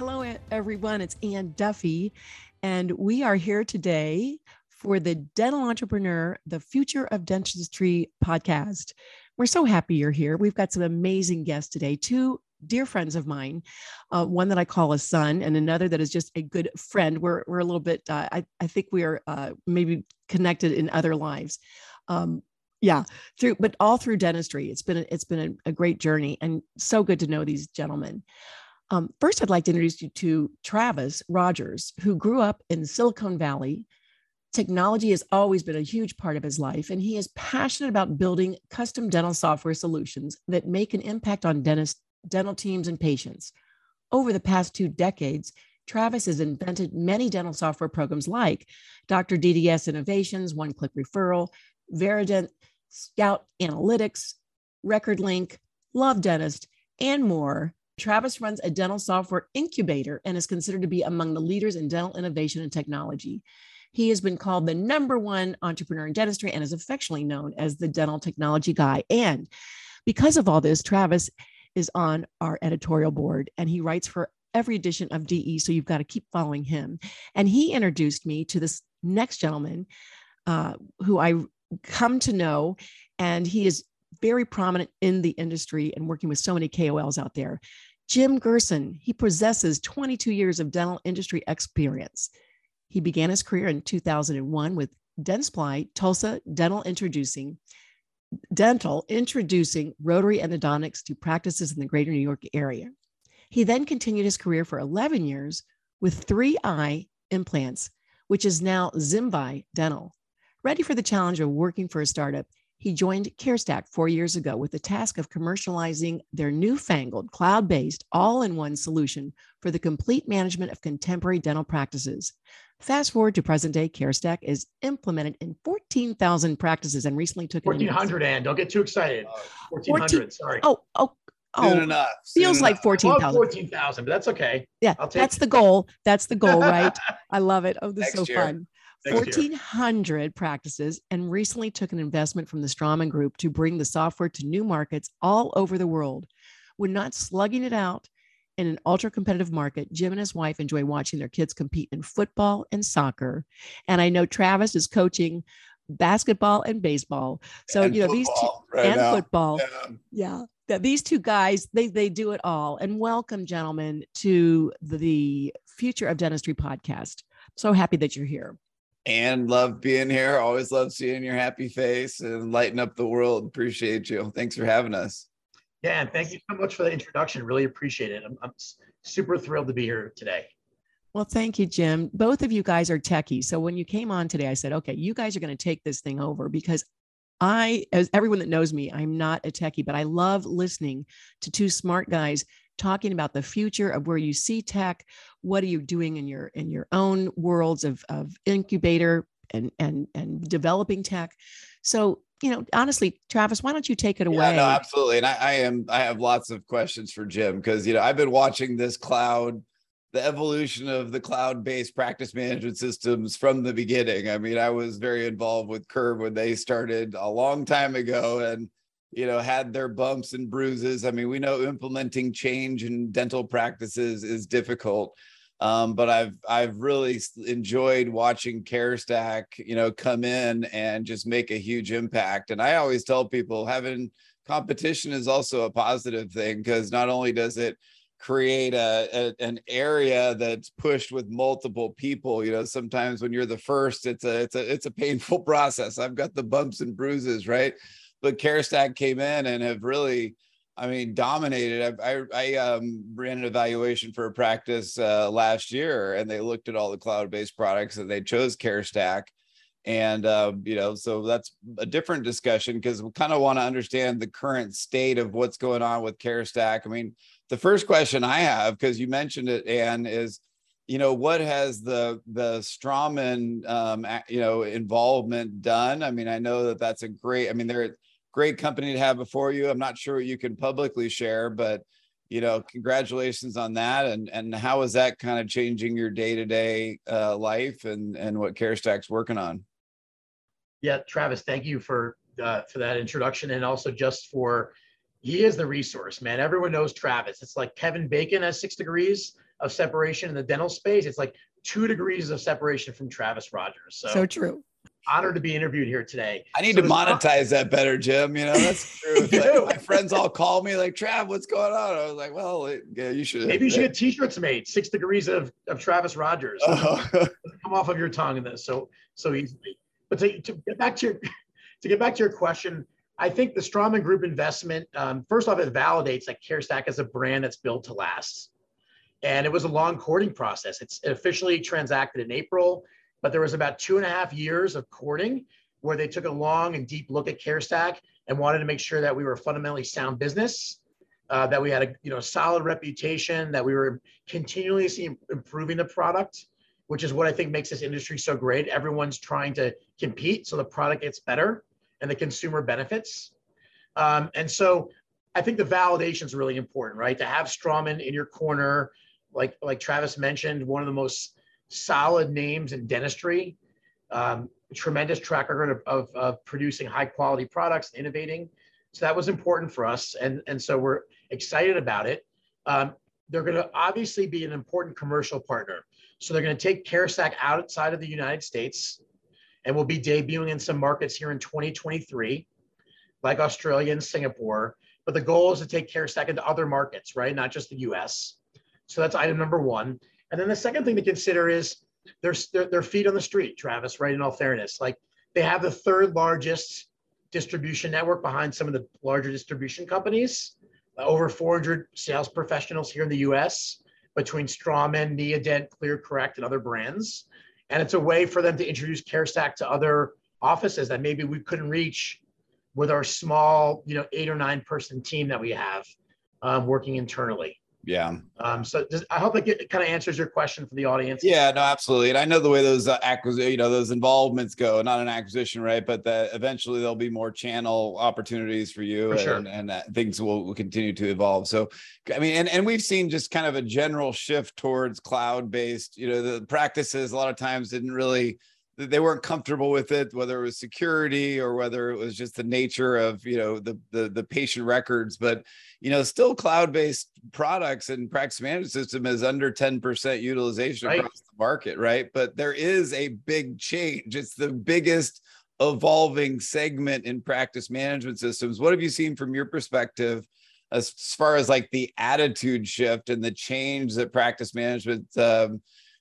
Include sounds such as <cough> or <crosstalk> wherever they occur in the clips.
Hello, everyone. It's Anne Duffy, and we are here today for the Dental Entrepreneur, the Future of Dentistry podcast. We're so happy you're here. We've got some amazing guests today, two dear friends of mine, uh, one that I call a son, and another that is just a good friend. We're, we're a little bit, uh, I, I think we are uh, maybe connected in other lives. Um, yeah, through, but all through dentistry. It's been, a, it's been a, a great journey and so good to know these gentlemen. Um, first, I'd like to introduce you to Travis Rodgers, who grew up in Silicon Valley. Technology has always been a huge part of his life, and he is passionate about building custom dental software solutions that make an impact on dentist, dental teams and patients. Over the past two decades, Travis has invented many dental software programs like Dr. DDS Innovations, One Click Referral, Verident, Scout Analytics, Record Link, Love Dentist, and more Travis runs a dental software incubator and is considered to be among the leaders in dental innovation and technology. He has been called the number one entrepreneur in dentistry and is affectionately known as the dental technology guy. And because of all this, Travis is on our editorial board and he writes for every edition of DE. So you've got to keep following him. And he introduced me to this next gentleman uh, who I come to know, and he is very prominent in the industry and working with so many KOLs out there. Jim Gerson, he possesses 22 years of dental industry experience. He began his career in 2001 with Dentsply Tulsa Dental Introducing Dental introducing rotary endodontics to practices in the greater New York area. He then continued his career for 11 years with 3i implants, which is now ZimVie Dental. Ready for the challenge of working for a startup, he joined CareStack four years ago with the task of commercializing their newfangled cloud based all in one solution for the complete management of contemporary dental practices. Fast forward to present day, CareStack is implemented in 14,000 practices and recently took 1400 and don't get too excited. 1400, 14, sorry. Oh, oh, Oh, Soon enough. Soon feels enough. like 14,000. 14,000, but that's okay. Yeah, that's it. the goal. That's the goal, right? <laughs> I love it. Oh, this is so year. fun. 1,400 practices and recently took an investment from the Straumann Group to bring the software to new markets all over the world. When not slugging it out in an ultra competitive market, Jim and his wife enjoy watching their kids compete in football and soccer. And I know Travis is coaching basketball and baseball. So, and you know, these two right and now. football. Yeah. yeah. These two guys, they they do it all. And welcome, gentlemen, to the Future of Dentistry podcast. So happy that you're here and love being here. Always love seeing your happy face and lighting up the world. Appreciate you. Thanks for having us. Yeah, and thank you so much for the introduction. Really appreciate it. I'm, I'm super thrilled to be here today. Well, thank you, Jim. Both of you guys are techies. So when you came on today, I said, okay, you guys are going to take this thing over because I, as everyone that knows me, I'm not a techie, but I love listening to two smart guys talking about the future of where you see tech what are you doing in your in your own worlds of, of incubator and and and developing tech so you know honestly travis why don't you take it away yeah, no absolutely and I, I am i have lots of questions for jim because you know i've been watching this cloud the evolution of the cloud-based practice management systems from the beginning. I mean, I was very involved with Curve when they started a long time ago, and you know had their bumps and bruises. I mean we know implementing change in dental practices is difficult um, but i've i've really enjoyed watching carestack you know come in and just make a huge impact. And i always tell people having competition is also a positive thing because not only does it create a, a, an area that's pushed with multiple people you know sometimes when you're the first it's a it's a it's a painful <laughs> process. I've got the bumps and bruises right but CareStack came in and have really, I mean, dominated. I, I, I um, ran an evaluation for a practice uh, last year, and they looked at all the cloud-based products, and they chose CareStack. And uh, you know, so that's a different discussion because we kind of want to understand the current state of what's going on with CareStack. I mean, the first question I have, because you mentioned it, Anne, is you know what has the the Straumann um, you know involvement done? I mean, I know that that's a great. I mean, they're great company to have before you. I'm not sure what you can publicly share, but you know, congratulations on that. And and how is that kind of changing your day to day life and and what CareStack's working on? Yeah, Travis, thank you for uh, for that introduction, and also just for he is the resource, man. Everyone knows Travis. It's like Kevin Bacon has six degrees. of separation in the dental space, it's like two degrees of separation from Travis Rodgers. So, so true. Honored to be interviewed here today. I need so to monetize that better, Jim. You know, that's <laughs> true. like, my friends all call me like, Trav, what's going on? I was like, well, yeah, you should. Maybe you should get t-shirts made, six degrees of, of Travis Rodgers. Oh. <laughs> come off of your tongue in this so so easily. But to, to get back to your <laughs> to get back to your question, I think the Straumann Group investment, um, first off, it validates that CareStack is a brand that's built to last. And it was a long courting process. It's officially transacted in April, but there was about two and a half years of courting where they took a long and deep look at CareStack and wanted to make sure that we were a fundamentally sound business, uh, that we had a you know solid reputation, that we were continuously improving the product, which is what I think makes this industry so great. Everyone's trying to compete, so the product gets better and the consumer benefits. Um, and so I think the validation is really important, right? To have Straumann in your corner, like like Travis mentioned, one of the most solid names in dentistry, um, tremendous track record of, of, of, producing high quality products, and innovating. So that was important for us, and and so we're excited about it. Um, they're going to obviously be an important commercial partner. So they're going to take CareStack outside of the United States and we'll be debuting in some markets here in 2023, like Australia and Singapore. But the goal is to take CareStack into other markets, right? Not just the US. So that's item number one. And then the second thing to consider is their, their, feet on the street, Travis, right? In all fairness, like they have the third largest distribution network behind some of the larger distribution companies. Over 400 sales professionals here in the US between Straumann, Neodent, ClearCorrect, and other brands. And it's a way for them to introduce CareStack to other offices that maybe we couldn't reach with our small, you know, eight or nine person team that we have um, working internally. Yeah. Um, so does, I hope it kind of answers your question for the audience. Yeah, no, absolutely. And I know the way those uh, acquisition, you know, those involvements go, not an acquisition, right? But that eventually there'll be more channel opportunities for you for and, sure. and uh, things will, will continue to evolve. So, I mean, and, and we've seen just kind of a general shift towards cloud based, you know, the practices a lot of times didn't really, they weren't comfortable with it, whether it was security or whether it was just the nature of you know the the, the patient records. But you know, still cloud-based products and practice management system is under 10% utilization right. across the market, right? But there is a big change. It's the biggest evolving segment in practice management systems. What have you seen from your perspective? As far as like the attitude shift and the change that practice management um,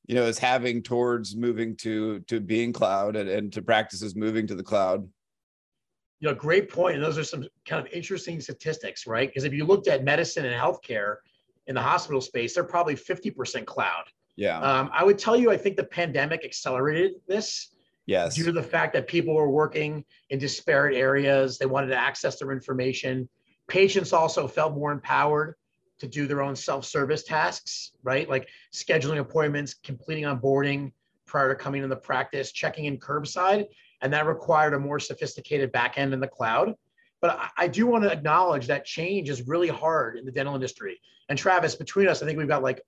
you know is having towards moving to to being cloud and, and to practices moving to the cloud. You know great point. And those are some kind of interesting statistics right? Because if you looked at medicine and healthcare in the hospital space they're probably 50% cloud. Yeah. Um, i would tell you i think the pandemic accelerated this yes. due to the fact that people were working in disparate areas. They wanted to access their information. Patients also felt more empowered to do their own self-service tasks, right? Like scheduling appointments, completing onboarding prior to coming in the practice, checking in curbside, and that required a more sophisticated backend in the cloud. But I, I do want to acknowledge that change is really hard in the dental industry. And Travis, between us, I think we've got like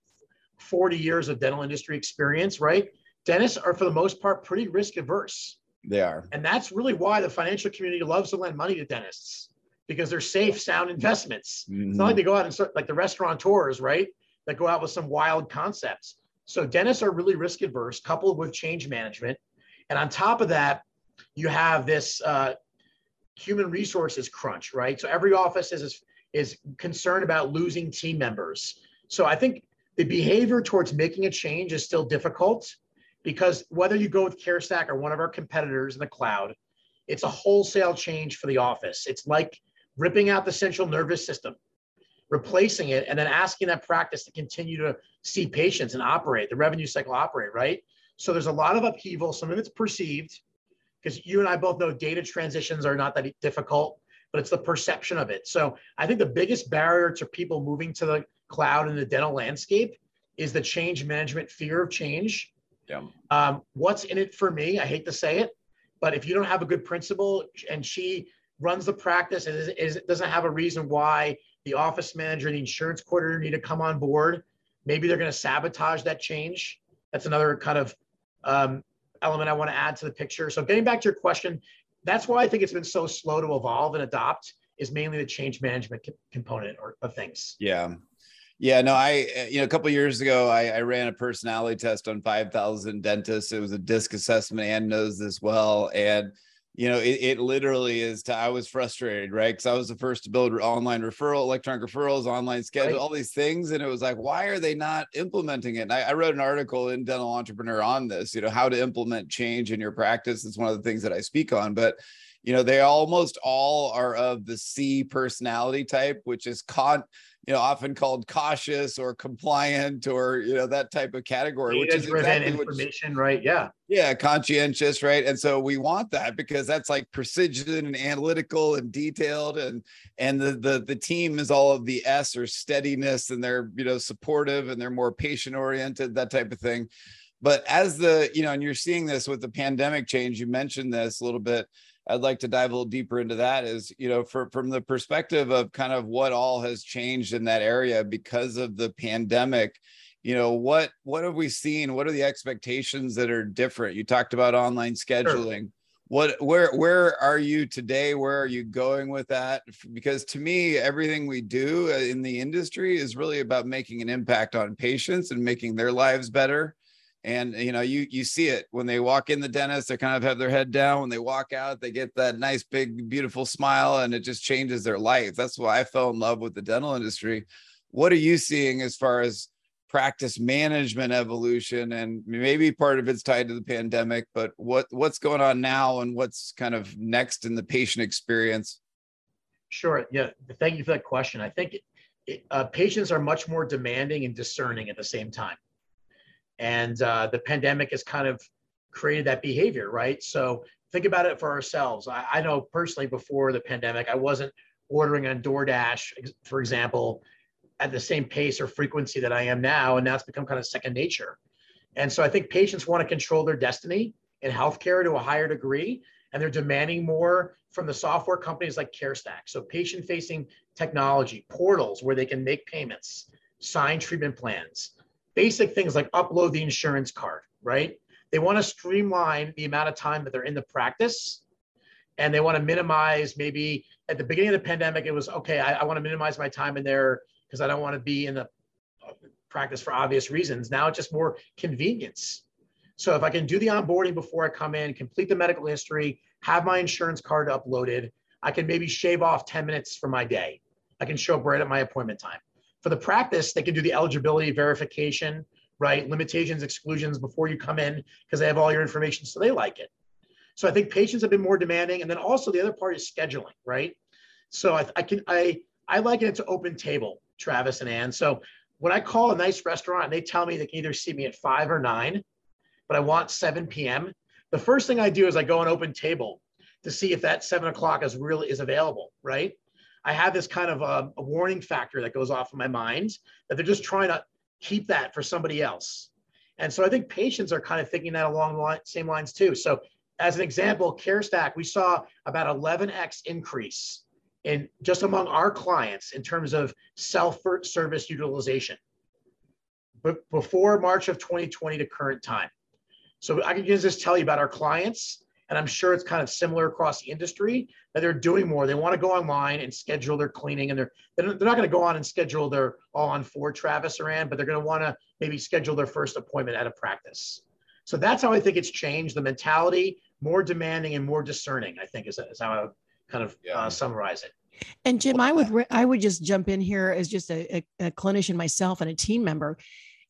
40 years of dental industry experience, right? Dentists are for the most part pretty risk averse. They are. And that's really why the financial community loves to lend money to dentists because they're safe, sound investments. Mm-hmm. It's not like they go out and start like the restaurateurs, right? That go out with some wild concepts. So dentists are really risk adverse, coupled with change management. And on top of that, you have this uh, human resources crunch, right? So every office is is concerned about losing team members. So I think the behavior towards making a change is still difficult because whether you go with CareStack or one of our competitors in the cloud, it's a wholesale change for the office. It's like ripping out the central nervous system, replacing it, and then asking that practice to continue to see patients and operate, the revenue cycle operate, right? So there's a lot of upheaval. Some of it's perceived because you and I both know data transitions are not that difficult, but it's the perception of it. So I think the biggest barrier to people moving to the cloud in the dental landscape is the change management fear of change. Yeah. Um, what's in it for me? I hate to say it, but if you don't have a good principal and she runs the practice and is, is, doesn't have a reason why the office manager and the insurance coordinator need to come on board. Maybe they're going to sabotage that change. That's another kind of um, element I want to add to the picture. So getting back to your question, that's why I think it's been so slow to evolve and adopt is mainly the change management component or, of things. Yeah. Yeah, no, I you know a couple years ago I, I, ran a personality test on five thousand dentists. It was a disc assessment and knows this well, and you know it, it literally is. To, I was frustrated, right? Because I was the first to build online referral, electronic referrals, online schedule, right. all these things, and it was like, why are they not implementing it? And I, I wrote an article in Dental Entrepreneur on this. You know how to implement change in your practice. It's one of the things that I speak on, but you know they almost all are of the c personality type which is con you know often called cautious or compliant or you know that type of category which is exactly information what, right? Yeah. Yeah conscientious right? And so we want that because that's like precision and analytical and detailed and and the the, the team is all of the s or steadiness and they're you know supportive and they're more patient oriented that type of thing. But as the you know and you're seeing this with the pandemic change you mentioned this a little bit I'd like to dive a little deeper into that is, you know, for, from the perspective of kind of what all has changed in that area because of the pandemic, you know, what, what have we seen? What are the expectations that are different? You talked about online scheduling. Sure. What, where, where are you today? Where are you going with that? Because to me, everything we do uh, in the industry is really about making an impact on patients and making their lives better and you know you you see it when they walk in the dentist they kind of have their head down. When they walk out they get that nice big beautiful smile and it just changes their life. That's why i fell in love with the dental industry. What are you seeing as far as practice management evolution? And maybe part of it's tied to the pandemic but what what's going on now and what's kind of next in the patient experience? Sure. Yeah thank you for that question. I think it, uh, patients are much more demanding and discerning at the same time and uh, the pandemic has kind of created that behavior, right? So think about it for ourselves. I, I know personally before the pandemic, I wasn't ordering on DoorDash, for example, at the same pace or frequency that I am now. And now it's become kind of second nature. And so I think patients want to control their destiny in healthcare to a higher degree, and they're demanding more from the software companies like CareStack. So patient facing technology, portals where they can make payments, sign treatment plans, basic things like upload the insurance card, right? They want to streamline the amount of time that they're in the practice and they want to minimize maybe at the beginning of the pandemic, it was okay, I, I want to minimize my time in there because I don't want to be in the uh, practice for obvious reasons. Now it's just more convenience. So if I can do the onboarding before I come in, complete the medical history, have my insurance card uploaded, I can maybe shave off 10 minutes from my day. I can show up right at my appointment time. For the practice, they can do the eligibility verification, right? Limitations, exclusions before you come in because they have all your information, so they like it. So I think patients have been more demanding, and then also the other part is scheduling, right? So I, I can I I liken it to OpenTable, Travis and Anne. So when I call a nice restaurant and they tell me they can either see me at five or nine, but I want 7 p.m. The first thing I do is I go on OpenTable to see if that seven o'clock is really is available, right? I have this kind of a, a warning factor that goes off in my mind that they're just trying to keep that for somebody else. And so I think patients are kind of thinking that along the line, same lines too. So as an example, CareStack, we saw about 11x increase in just among our clients in terms of self-service utilization but before March of 2020 to current time. So I can just tell you about our clients and I'm sure it's kind of similar across the industry that they're doing more. They want to go online and schedule their cleaning, and they're they're not going to go on and schedule their All-on-4 Travis or Anne, but they're going to want to maybe schedule their first appointment at a practice. So that's how I think it's changed the mentality, more demanding and more discerning. I think is, is how I would kind of yeah. uh, summarize it. And Jim, I would I would just jump in here as just a, a, a clinician myself and a team member.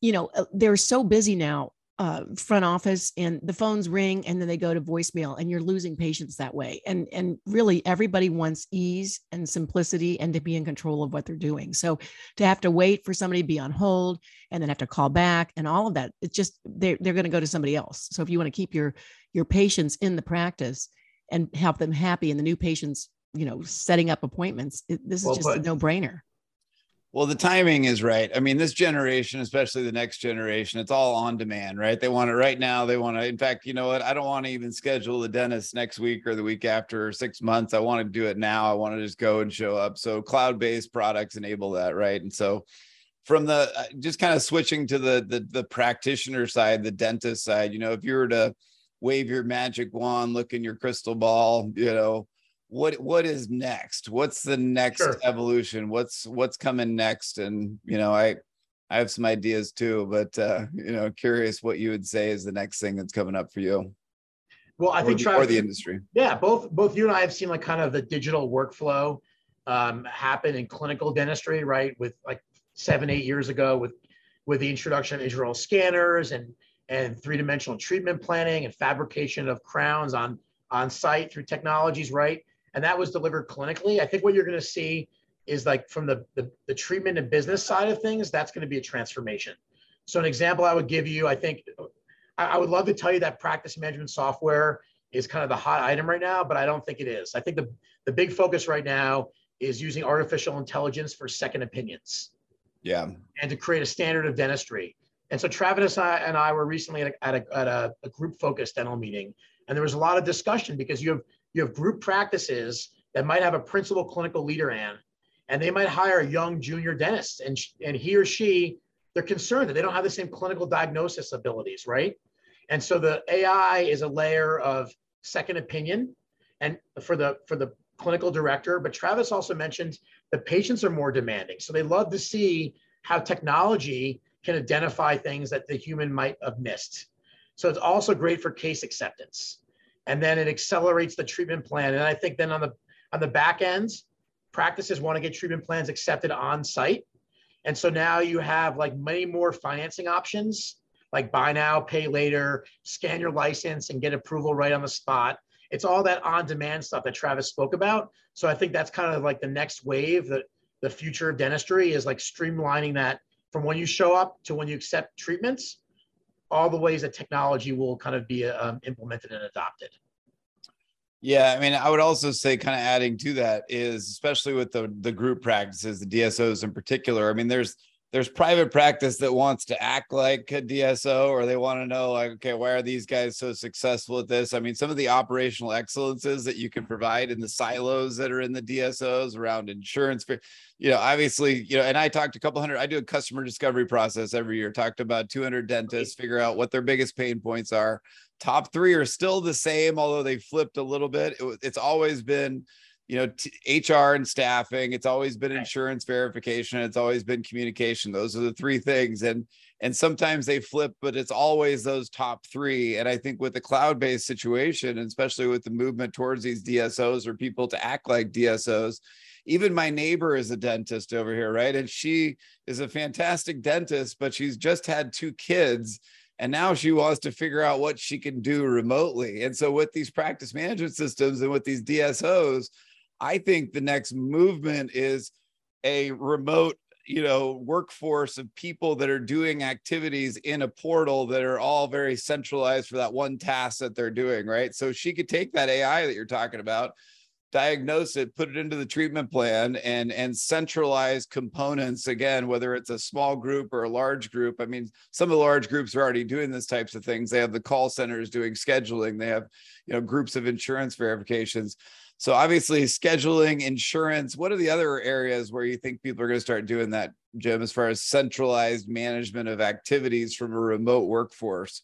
You know, uh, they're so busy now uh, front office and the phones ring and then they go to voicemail and you're losing patients that way. And and really everybody wants ease and simplicity and to be in control of what they're doing. So to have to wait for somebody to be on hold and then have to call back and all of that it's just they're, they're going to go to somebody else. So if you want to keep your your patients in the practice and help them happy and the new patients you know setting up appointments it, this is well just put. a no-brainer well, the timing is right. I mean, this generation, especially the next generation, it's all on demand, right? They want it right now. They want to, in fact, you know what? I don't want to even schedule the dentist next week or the week after or six months. I want to do it now. I want to just go and show up. So cloud based products enable that, right? And so from the uh, just kind of switching to the, the the practitioner side, the dentist side, you know, if you were to wave your magic wand, look in your crystal ball, you know, what what is next? What's the next sure. evolution? What's what's coming next? And you know, I I have some ideas too, but uh, you know, curious what you would say is the next thing that's coming up for you. Well, I think or the, Travis, or the industry. Yeah, both both you and I have seen like kind of the digital workflow um, happen in clinical dentistry, right? With like seven, eight years ago, with with the introduction of intraoral scanners and and three dimensional treatment planning and fabrication of crowns on on site through technologies, right? And that was delivered clinically. I think what you're going to see is like from the, the, the treatment and business side of things, that's going to be a transformation. So an example I would give you, I think I, I would love to tell you that practice management software is kind of the hot item right now, but I don't think it is. I think the, the big focus right now is using artificial intelligence for second opinions. Yeah. And to create a standard of dentistry. And so Travis and I were recently at a, at a, at a, a group focused dental meeting, and there was a lot of discussion because you have you have group practices that might have a principal clinical leader in, and they might hire a young junior dentist, and and he or she they're concerned that they don't have the same clinical diagnosis abilities, right? And so the AI is a layer of second opinion, and for the for the clinical director. But Travis also mentioned the patients are more demanding, so they love to see how technology can identify things that the human might have missed. So it's also great for case acceptance. And then it accelerates the treatment plan. And I think then on the on the back ends, practices want to get treatment plans accepted on site. And so now you have like many more financing options, like buy now, pay later, scan your license and get approval right on the spot. It's all that on-demand stuff that Travis spoke about. So I think that's kind of like the next wave that the future of dentistry is like streamlining that from when you show up to when you accept treatments, all the ways that technology will kind of be um, implemented and adopted. Yeah, I mean, I would also say, kind of adding to that is, especially with the the group practices, the DSOs in particular. I mean, there's there's private practice that wants to act like a DSO or they want to know like, okay, why are these guys so successful at this? I mean, some of the operational excellences that you can provide in the silos that are in the DSOs around insurance, you know, obviously, you know, and I talked a couple hundred, I do a customer discovery process every year, talked about 200 dentists, figure out what their biggest pain points are. Top three are still the same, although they flipped a little bit. It, it's always been, you know t- hr and staffing it's always been insurance verification it's always been communication those are the three things and and sometimes they flip but it's always those top three and i think with the cloud-based situation and especially with the movement towards these dsos or people to act like dsos even my neighbor is a dentist over here right and she is a fantastic dentist but she's just had two kids and now she wants to figure out what she can do remotely and so with these practice management systems and with these dsos I think the next movement is a remote you know workforce of people that are doing activities in a portal that are all very centralized for that one task that they're doing right? So she could take that ai that you're talking about diagnose it put it into the treatment plan and and centralize components again whether it's a small group or a large group. I mean some of the large groups are already doing this types of things. They have the call centers doing scheduling. They have you know groups of insurance verifications so obviously scheduling, insurance. What are the other areas where you think people are going to start doing that, Jim, as far as centralized management of activities from a remote workforce?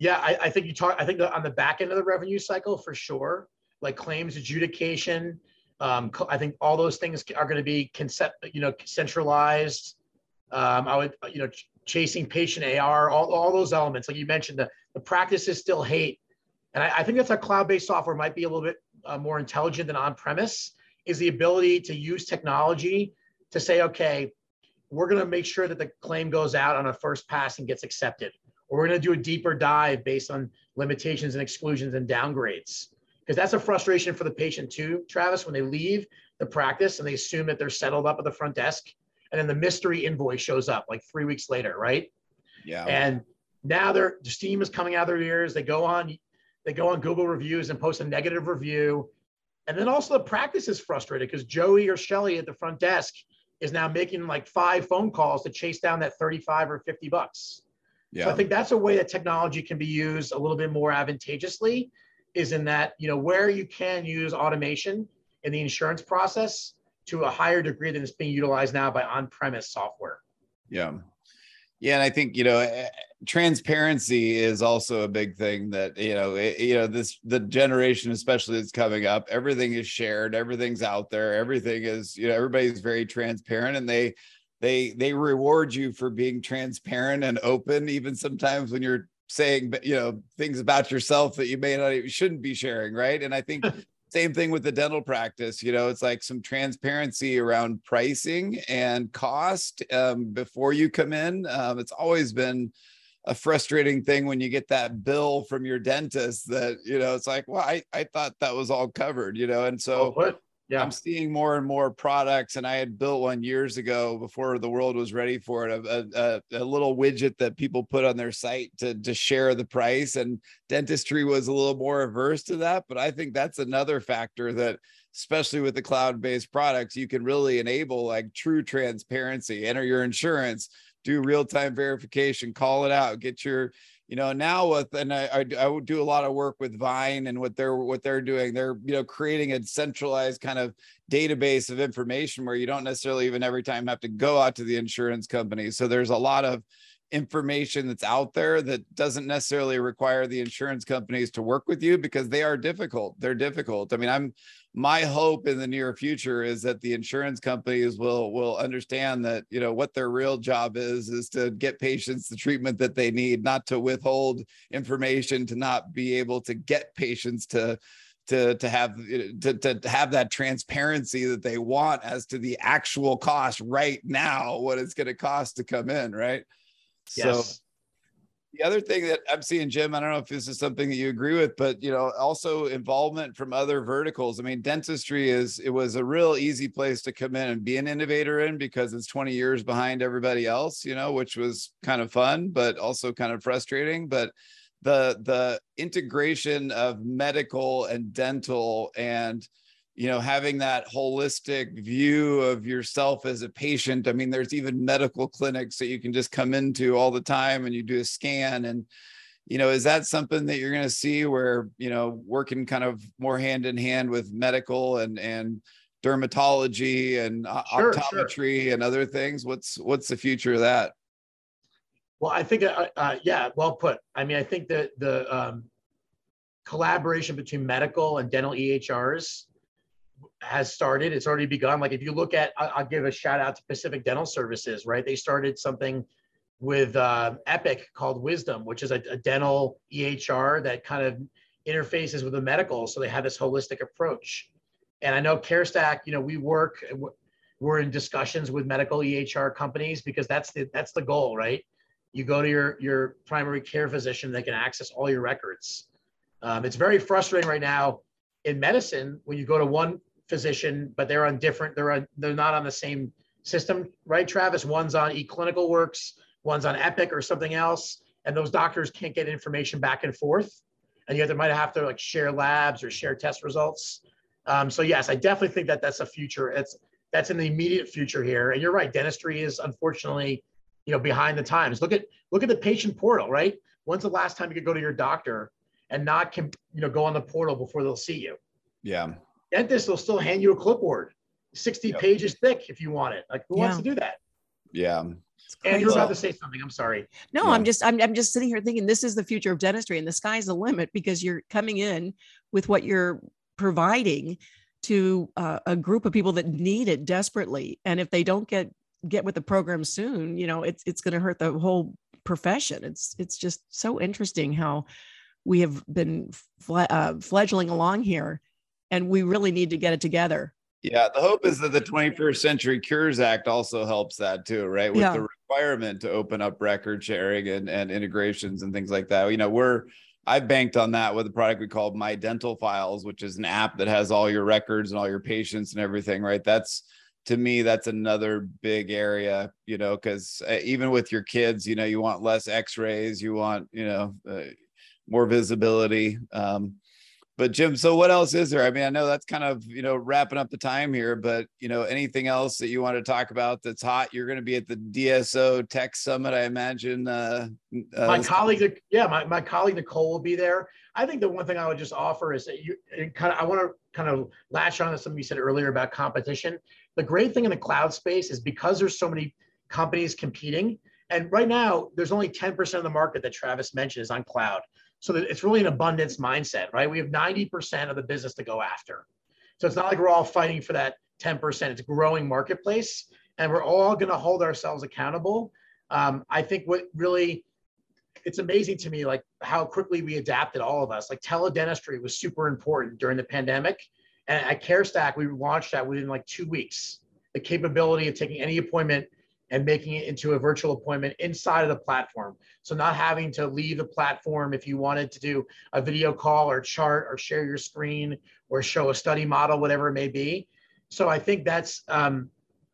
Yeah, I, I think you talk. I think on the back end of the revenue cycle for sure, like claims adjudication. Um, I think all those things are going to be concept, you know, centralized. Um, I would, you know, ch- chasing patient AR, all, all those elements. Like you mentioned, the, the practices still hate. And I, I think that's how cloud-based software might be a little bit uh, more intelligent than on-premise is the ability to use technology to say, okay, we're going to make sure that the claim goes out on a first pass and gets accepted. Or we're going to do a deeper dive based on limitations and exclusions and downgrades. Because that's a frustration for the patient too, Travis, when they leave the practice and they assume that they're settled up at the front desk. And then the mystery invoice shows up like three weeks later, right? Yeah. And now their steam is coming out of their ears. They go on they go on Google reviews and post a negative review. And then also the practice is frustrated because Joey or Shelly at the front desk is now making like five phone calls to chase down that 35 or 50 bucks. Yeah. So I think that's a way that technology can be used a little bit more advantageously is in that, you know, where you can use automation in the insurance process to a higher degree than it's being utilized now by on-premise software. Yeah. Yeah, and I think you know, transparency is also a big thing that you know it, you know this the generation especially that's coming up everything is shared everything's out there everything is you know everybody's very transparent and they they they reward you for being transparent and open even sometimes when you're saying you know things about yourself that you may not even shouldn't be sharing right? And i think <laughs> same thing with the dental practice you know it's like some transparency around pricing and cost um, before you come in. Um, it's always been a frustrating thing when you get that bill from your dentist that you know it's like well i, I thought that was all covered you know and so oh, yeah. I'm seeing more and more products, and I had built one years ago before the world was ready for it. A, a, a, little widget that people put on their site to to share the price, and dentistry was a little more averse to that. But I think that's another factor that, especially with the cloud-based products, you can really enable like true transparency. Enter your insurance, do real-time verification, call it out, get your you know now with and I, I i do a lot of work with Vyne and what they're what they're doing. They're you know creating a centralized kind of database of information where you don't necessarily even every time have to go out to the insurance company. So there's a lot of information that's out there that doesn't necessarily require the insurance companies to work with you because they are difficult. They're difficult. I mean i'm my hope in the near future is that the insurance companies will will understand that you know what their real job is is to get patients the treatment that they need not to withhold information to not be able to get patients to to to have to, to have that transparency that they want as to the actual cost right now what it's going to cost to come in right yes. so the other thing that I'm seeing, Jim, I don't know if this is something that you agree with, but you know, also involvement from other verticals. I mean, dentistry is it was a real easy place to come in and be an innovator in because it's 20 years behind everybody else, you know, which was kind of fun, but also kind of frustrating. But the the integration of medical and dental and you know having that holistic view of yourself as a patient. I mean there's even medical clinics that you can just come into all the time and you do a scan. And you know is that something that you're going to see where you know working kind of more hand in hand with medical and and dermatology and sure, optometry sure. and other things? What's what's the future of that? Well i think uh, uh, yeah well put. I mean i think that the um, collaboration between medical and dental ehrs has started. It's already begun. Like if you look at, I'll, give a shout out to Pacific Dental Services, right? They started something with uh, Epic called Wisdom, which is a, a, dental EHR that kind of interfaces with the medical. So they have this holistic approach. And I know CareStack, you know, we work, we're in discussions with medical EHR companies because that's the that's the goal, right? You go to your your primary care physician, they can access all your records. Um, it's very frustrating right now in medicine when you go to one physician, but they're on different, they're on, they're not on the same system, right, Travis? One's on eClinicalWorks, one's on Epic or something else, and those doctors can't get information back and forth, and yet they might have to like share labs or share test results. Um, so yes, I definitely think that that's a future. It's that's in the immediate future here, and you're right. Dentistry is unfortunately, you know, behind the times. Look at look at the patient portal, right? When's the last time you could go to your doctor and not, can, you know, go on the portal before they'll see you? Yeah dentist will still hand you a clipboard, 60 yep. pages thick if you want it. Like who yeah. wants to do that? Yeah. And you're about to say something. I'm sorry. No, yeah. I'm just I'm I'm just sitting here thinking this is the future of dentistry and the sky's the limit because you're coming in with what you're providing to uh, a group of people that need it desperately. And if they don't get get with the program soon, you know, it's it's going to hurt the whole profession. It's it's just so interesting how we have been fle- uh, fledgling along here and we really need to get it together. Yeah, the hope is that the 21st Century Cures Act also helps that too, right? With yeah. the requirement to open up record sharing and, and integrations and things like that. You know, we're I've banked on that with a product we called My Dental Files, which is an app that has all your records and all your patients and everything, right? That's to me, that's another big area, you know, because uh, even with your kids, you know, you want less X-rays, you want, you know, uh, more visibility. Um, but Jim, so what else is there? I mean, I know that's kind of you know wrapping up the time here, but you know, anything else that you want to talk about that's hot? You're going to be at the DSO Tech Summit, I imagine. Uh, uh, my colleague, yeah, my, my colleague Nicole will be there. I think the one thing I would just offer is that you kind of I want to kind of latch on to something you said earlier about competition. The great thing in the cloud space is because there's so many companies competing, And right now, there's only 10% of the market that Travis mentioned is on cloud. So it's really an abundance mindset, right? We have 90% of the business to go after. So it's not like we're all fighting for that 10%. It's growing marketplace, and we're all going to hold ourselves accountable. Um, I think what really it's amazing to me like how quickly we adapted all of us like teledentistry was super important during the pandemic and at carestack we launched that within like two weeks the capability of taking any appointment and making it into a virtual appointment inside of the platform. So not having to leave the platform if you wanted to do a video call or chart or share your screen or show a study model, whatever it may be. So I think that's um,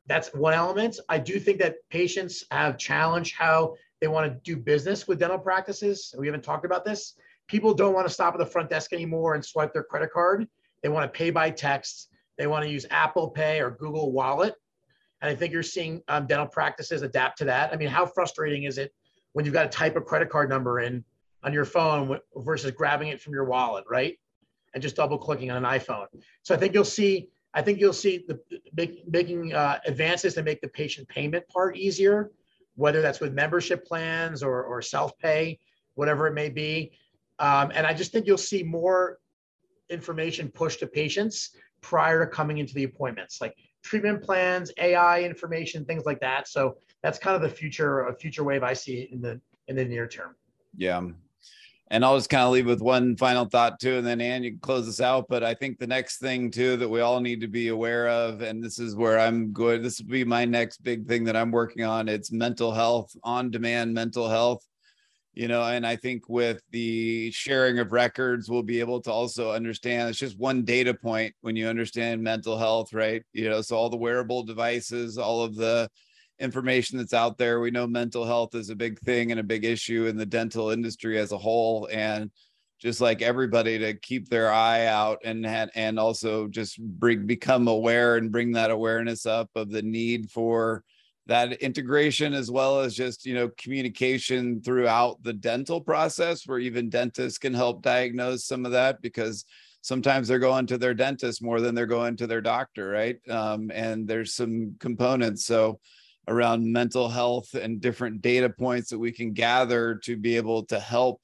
that's one element. I do think that patients have challenged how they want to do business with dental practices. We haven't talked about this. People don't want to stop at the front desk anymore and swipe their credit card. They want to pay by text. They want to use Apple Pay or Google Wallet and I think you're seeing um, dental practices adapt to that. I mean, how frustrating is it when you've got to type a credit card number in on your phone versus grabbing it from your wallet, right? And just double clicking on an iPhone. So I think you'll see, I think you'll see the make, making uh, advances to make the patient payment part easier, whether that's with membership plans or, or self-pay, whatever it may be. Um, and I just think you'll see more information pushed to patients prior to coming into the appointments. Like treatment plans, AI information, things like that. So that's kind of the future, a future wave I see in the in the near term. Yeah. And I'll just kind of leave with one final thought too, and then Anne, you can close this out. But I think the next thing too that we all need to be aware of, and this is where I'm good. This will be my next big thing that I'm working on. It's mental health, on-demand mental health you know and i think with the sharing of records we'll be able to also understand it's just one data point when you understand mental health right? You know so all the wearable devices all of the information that's out there we know mental health is a big thing and a big issue in the dental industry as a whole. And just like everybody to keep their eye out and and also just bring become aware and bring that awareness up of the need for that integration as well as just you know communication throughout the dental process where even dentists can help diagnose some of that because sometimes they're going to their dentist more than they're going to their doctor right? Um, and there's some components so around mental health and different data points that we can gather to be able to help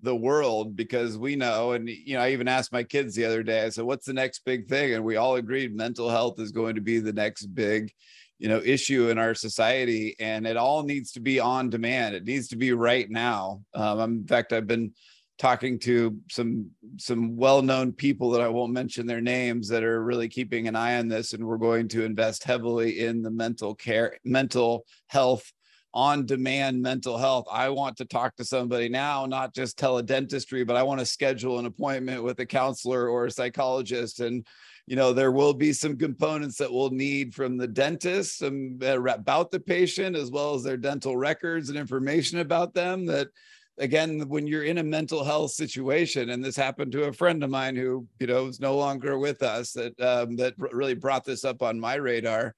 the world because we know and you know i even asked my kids the other day i said what's the next big thing? And we all agreed mental health is going to be the next big you know issue in our society and it all needs to be on demand. It needs to be right now. Um, in fact i've been talking to some some well-known people that i won't mention their names that are really keeping an eye on this and we're going to invest heavily in the mental care mental health on demand mental health. I want to talk to somebody now not just teledentistry but i want to schedule an appointment with a counselor or a psychologist and you know there will be some components that we'll need from the dentist some uh, about the patient as well as their dental records and information about them that again when you're in a mental health situation and this happened to a friend of mine who you know is no longer with us that um, that really brought this up on my radar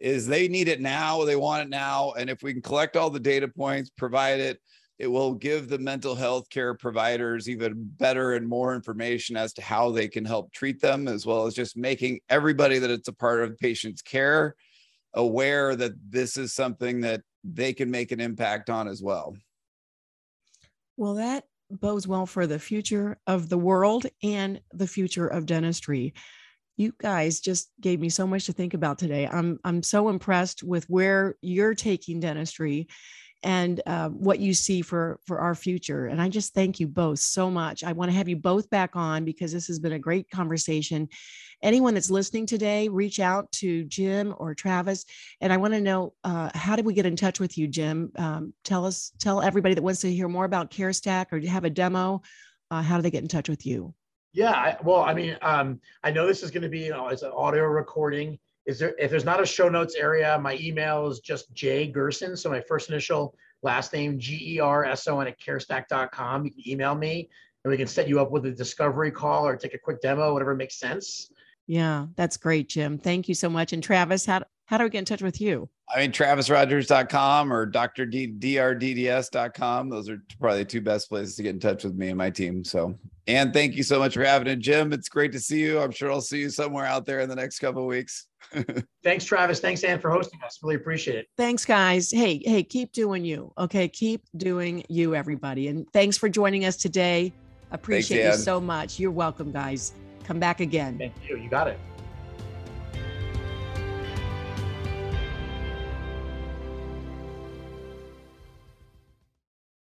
is they need it now they want it now and if we can collect all the data points provide it it will give the mental health care providers even better and more information as to how they can help treat them, as well as just making everybody that it's a part of the patient's care aware that this is something that they can make an impact on as well. Well, that bodes well for the future of the world and the future of dentistry. You guys just gave me so much to think about today. I'm I'm so impressed with where you're taking dentistry and uh, what you see for for our future and i just thank you both so much. I want to have you both back on because this has been a great conversation. Anyone that's listening today reach out to jim or travis and i want to know uh, how did we get in touch with you jim? Um, tell us tell everybody that wants to hear more about carestack or have a demo uh, how do they get in touch with you? Yeah well i mean um, i know this is going to be you know it's an audio recording is there if there's not a show notes area my email is just jay gerson so my first initial last name g-e-r-s-o-n at carestack.com you can email me and we can set you up with a discovery call or take a quick demo whatever makes sense. Yeah that's great jim. Thank you so much. And travis how how do we get in touch with you? I mean, travisrodgers.com or drdds.com. Those are probably the two best places to get in touch with me and my team. So, and thank you so much for having it, Jim. It's great to see you. I'm sure I'll see you somewhere out there in the next couple of weeks. <laughs> Thanks, Travis. Thanks, Anne, for hosting us. Really appreciate it. Thanks, guys. Hey, hey, keep doing you. Okay. Keep doing you, everybody. And thanks for joining us today. Appreciate thanks, you so much. You're welcome, guys. Come back again. Thank you. You got it.